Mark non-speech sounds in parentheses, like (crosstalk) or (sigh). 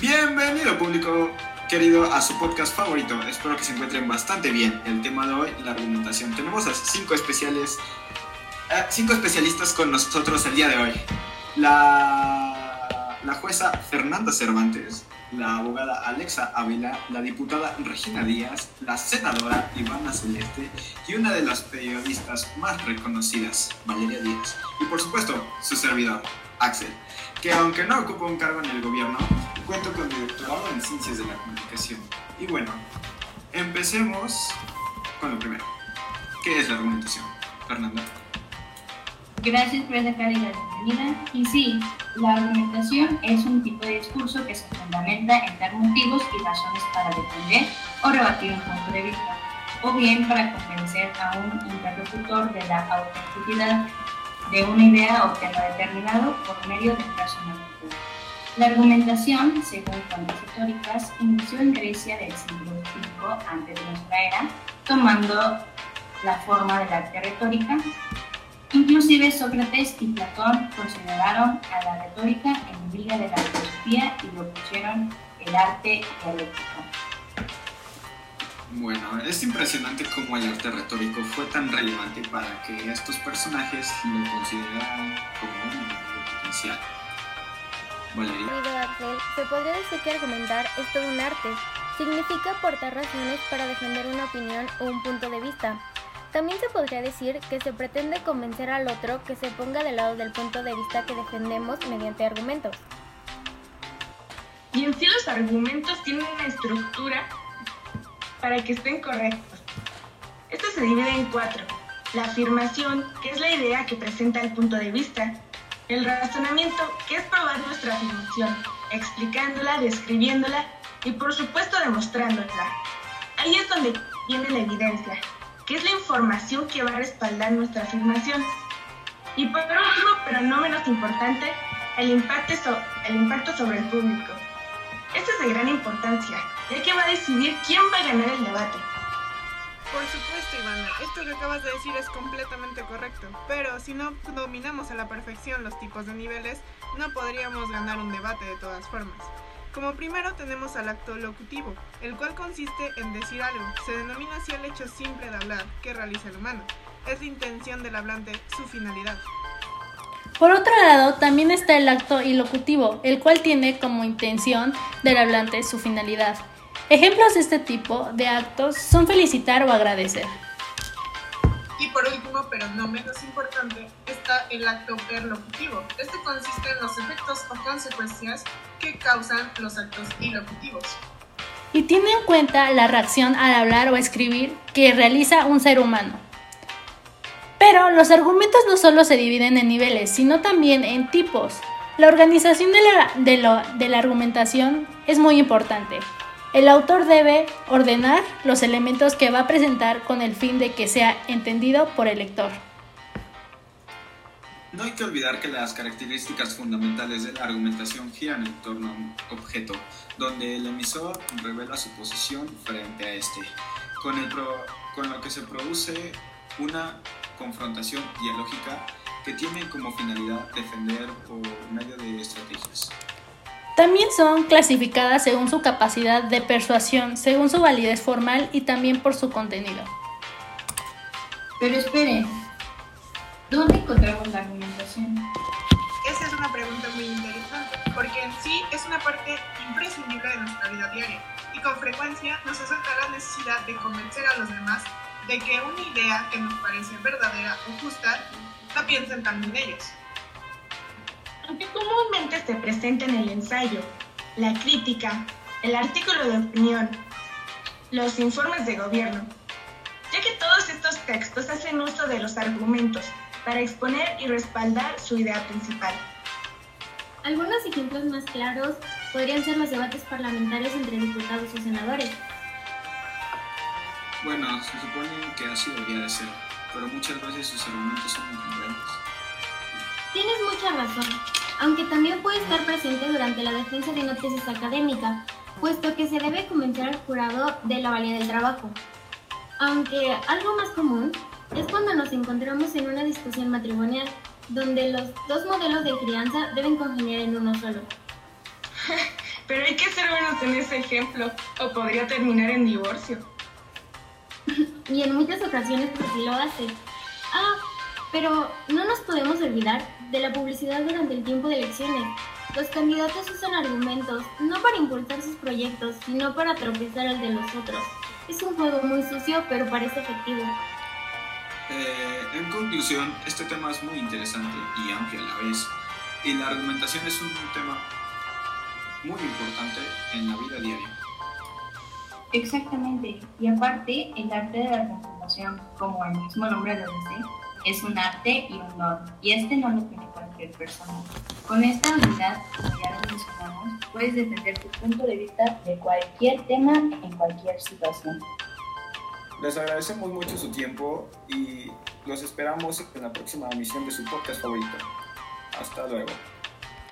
Bienvenido público querido a su podcast favorito. Espero que se encuentren bastante bien. El tema de hoy, la argumentación. Tenemos a cinco especiales, cinco especialistas con nosotros el día de hoy. La, la jueza Fernanda Cervantes, la abogada Alexa Ávila, la diputada Regina Díaz, la senadora Ivana Celeste y una de las periodistas más reconocidas, Valeria Díaz. Y por supuesto, su servidor, Axel, que aunque no ocupa un cargo en el gobierno, cuento con mi doctorado en Ciencias de la Comunicación. Y bueno, empecemos con lo primero. ¿Qué es la argumentación? Fernanda. Gracias por esa cálida bienvenida. Y sí, la argumentación es un tipo de discurso que se fundamenta en dar motivos y razones para defender o rebatir un punto de vista, o bien para convencer a un interlocutor de la autenticidad de una idea o tema determinado por medio del razonamiento. La argumentación, según fuentes históricas, inició en Grecia del siglo V antes de nuestra era, tomando la forma del arte retórica. Inclusive Sócrates y Platón consideraron a la retórica enemiga de la filosofía y lo pusieron el arte dialéctico. Bueno, es impresionante cómo el arte retórico fue tan relevante para que estos personajes lo consideraran como un potencial. Valeria. se podría decir que argumentar es todo un arte. Significa aportar razones para defender una opinión o un punto de vista. También se podría decir que se pretende convencer al otro que se ponga del lado del punto de vista que defendemos mediante argumentos. Y en sí los argumentos tienen una estructura para que estén correctos. Esto se divide en cuatro. La afirmación, que es la idea que presenta el punto de vista. El razonamiento, que es probar nuestra afirmación, explicándola, describiéndola y por supuesto demostrándola. Ahí es donde viene la evidencia, que es la información que va a respaldar nuestra afirmación. Y por último, pero no menos importante, el impacto, el impacto sobre el público. Esto es de gran importancia, ya que va a decidir quién va a ganar el debate. Por supuesto, Ivana, esto que acabas de decir es completamente correcto, pero si no dominamos a la perfección los tipos de niveles, no podríamos ganar un debate de todas formas. Como primero tenemos al acto locutivo, el cual consiste en decir algo. Se denomina así el hecho simple de hablar que realiza el humano. Es la intención del hablante, su finalidad. Por otro lado, también está el acto ilocutivo, el cual tiene como intención del hablante su finalidad. Ejemplos de este tipo de actos son felicitar o agradecer. Y por último, pero no menos importante, está el acto perlocutivo. Este consiste en los efectos o consecuencias que causan los actos ilocutivos. Y tiene en cuenta la reacción al hablar o escribir que realiza un ser humano. Pero los argumentos no solo se dividen en niveles, sino también en tipos. La organización de la, de de la argumentación es muy importante. El autor debe ordenar los elementos que va a presentar con el fin de que sea entendido por el lector. No hay que olvidar que las características fundamentales de la argumentación giran en torno a un objeto, donde el emisor revela su posición frente a este, con, el con lo que se produce una confrontación dialógica que tiene como finalidad defender por medio de estrategias. También son clasificadas según su capacidad de persuasión, según su validez formal y también por su contenido. Pero esperen, ¿dónde encontramos la argumentación? Esa es una pregunta muy interesante, porque en sí es una parte imprescindible de nuestra vida diaria y con frecuencia nos asalta la necesidad de convencer a los demás de que una idea que nos parece verdadera o justa la piensen también ellos aunque comúnmente se presenta en el ensayo, la crítica, el artículo de opinión, los informes de gobierno, ya que todos estos textos hacen uso de los argumentos para exponer y respaldar su idea principal. Algunos ejemplos más claros podrían ser los debates parlamentarios entre diputados y senadores. Bueno, se supone que así debería de ser, pero muchas veces sus argumentos son incongruentes. Tienes mucha razón, aunque también puede estar presente durante la defensa de una tesis académica, puesto que se debe convencer al jurado de la valía del trabajo. Aunque algo más común es cuando nos encontramos en una discusión matrimonial, donde los dos modelos de crianza deben congeniar en uno solo. (laughs) Pero hay que ser buenos en ese ejemplo, o podría terminar en divorcio. (laughs) y en muchas ocasiones así lo hace. Ah, pero no nos podemos olvidar de la publicidad durante el tiempo de elecciones. Los candidatos usan argumentos no para impulsar sus proyectos, sino para tropezar al de los otros. Es un juego muy sucio, pero parece efectivo. Eh, en conclusión, este tema es muy interesante y amplio a la vez, y la argumentación es un tema muy importante en la vida diaria. Exactamente, y aparte, el arte de la argumentación, como el mismo nombre lo dice, es un arte y un don, y este no lo tiene cualquier persona. Con esta habilidad, como ya lo mencionamos, puedes defender tu punto de vista de cualquier tema en cualquier situación. Les agradecemos mucho su tiempo y los esperamos en la próxima emisión de su podcast favorito. Hasta luego.